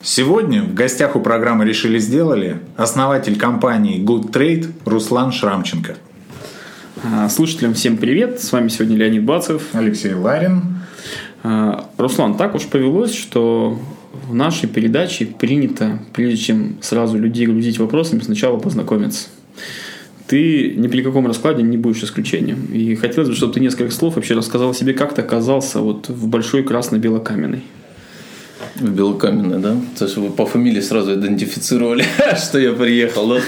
Сегодня в гостях у программы «Решили сделали» основатель компании Good Trade Руслан Шрамченко. А, слушателям всем привет, с вами сегодня Леонид Бацев. Алексей Ларин. А, Руслан, так уж повелось, что в нашей передаче принято, прежде чем сразу людей грузить вопросами, сначала познакомиться. Ты ни при каком раскладе не будешь исключением. И хотелось бы, чтобы ты несколько слов вообще рассказал себе, как ты оказался вот в большой красно-белокаменной. В Белокаменной, да? То есть вы по фамилии сразу идентифицировали, что я приехал, да?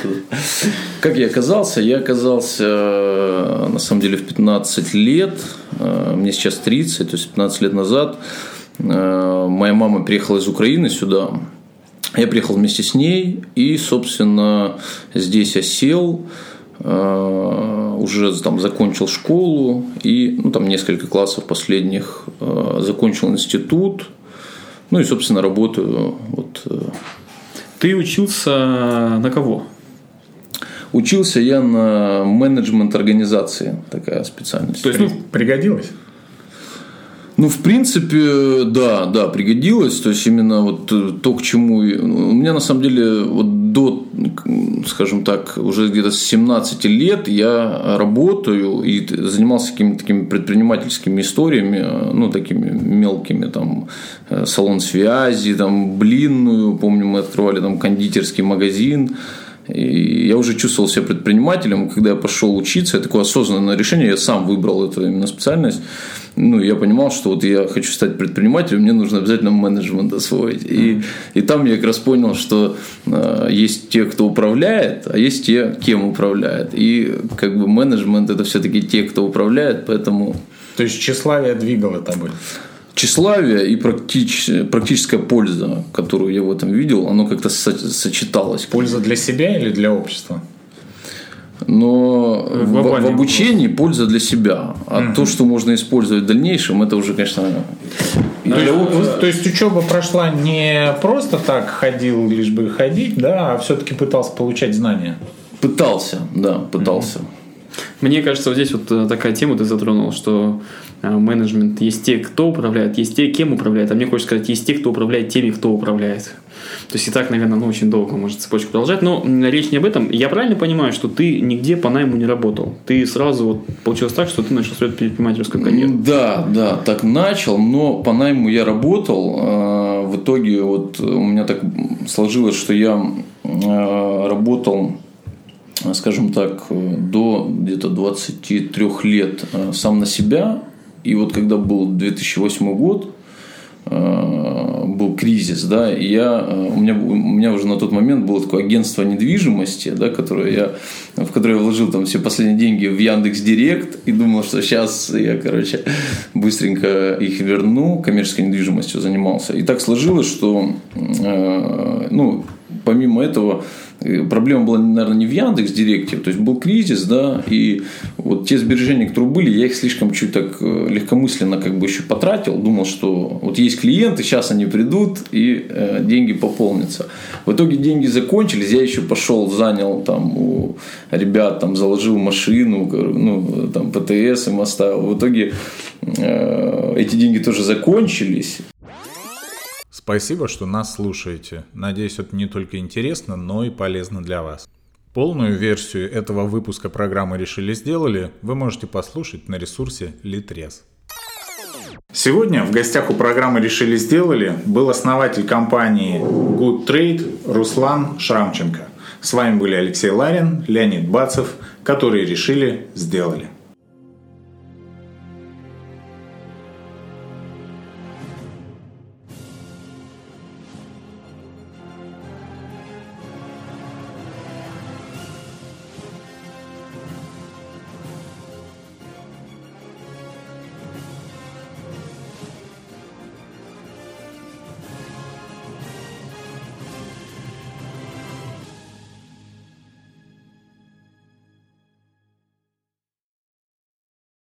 Как я оказался? Я оказался, на самом деле, в 15 лет. Мне сейчас 30, то есть 15 лет назад. Моя мама приехала из Украины сюда. Я приехал вместе с ней и, собственно, здесь осел уже там закончил школу и ну, там несколько классов последних закончил институт, ну и, собственно, работаю. Вот. Э, Ты учился на кого? Учился я на менеджмент организации, такая специальность. То есть, ну, пригодилось? Ну, в принципе, да, да, пригодилось. То есть, именно вот э, то, к чему... У меня, на самом деле, вот до, скажем так, уже где-то с 17 лет я работаю и занимался какими-то такими предпринимательскими историями, ну, такими мелкими, там, э, салон связи, там, блинную, помню, мы открывали там кондитерский магазин, и я уже чувствовал себя предпринимателем, когда я пошел учиться, это такое осознанное решение, я сам выбрал эту именно специальность. Ну, я понимал, что вот я хочу стать предпринимателем, мне нужно обязательно менеджмент освоить. И, и там я как раз понял, что э, есть те, кто управляет, а есть те, кем управляет. И как бы менеджмент это все-таки те, кто управляет, поэтому... То есть тщеславие двигало тобой? Тщеславие и практич, практическая польза, которую я в этом видел, оно как-то сочеталось. Польза для себя или для общества? Но в, в обучении польза для себя. А угу. то, что можно использовать в дальнейшем, это уже, конечно... То, есть, то есть учеба прошла не просто так ходил, лишь бы ходить, да, а все-таки пытался получать знания. Пытался, да, пытался. Угу. Мне кажется, вот здесь вот э, такая тема ты затронул, что э, менеджмент есть те, кто управляет, есть те, кем управляет, а мне хочется сказать, есть те, кто управляет теми, кто управляет. То есть и так, наверное, ну, очень долго может цепочку продолжать. Но речь не об этом. Я правильно понимаю, что ты нигде по найму не работал? Ты сразу вот получилось так, что ты начал строить предпринимательскую карьеру? Да, да, так начал, но по найму я работал. А, в итоге вот у меня так сложилось, что я работал скажем так, до где-то 23 лет э, сам на себя. И вот когда был 2008 год, э, был кризис, да, и я, э, у, меня, у меня уже на тот момент было такое агентство недвижимости, да, которое я, в которое я вложил там все последние деньги в Яндекс Директ и думал, что сейчас я, короче, быстренько их верну, коммерческой недвижимостью занимался. И так сложилось, что, ну, помимо этого, проблема была, наверное, не в Яндекс Директе, то есть был кризис, да, и вот те сбережения, которые были, я их слишком чуть так э, легкомысленно как бы еще потратил, думал, что вот есть клиенты, сейчас они придут и э, деньги пополнятся. В итоге деньги закончились, я еще пошел, занял там у ребят, там заложил машину, ну, там ПТС им оставил. В итоге э, эти деньги тоже закончились. Спасибо, что нас слушаете. Надеюсь, это не только интересно, но и полезно для вас. Полную версию этого выпуска программы «Решили сделали» вы можете послушать на ресурсе Litres. Сегодня в гостях у программы «Решили сделали» был основатель компании Good Trade Руслан Шрамченко. С вами были Алексей Ларин, Леонид Бацев, которые решили сделали.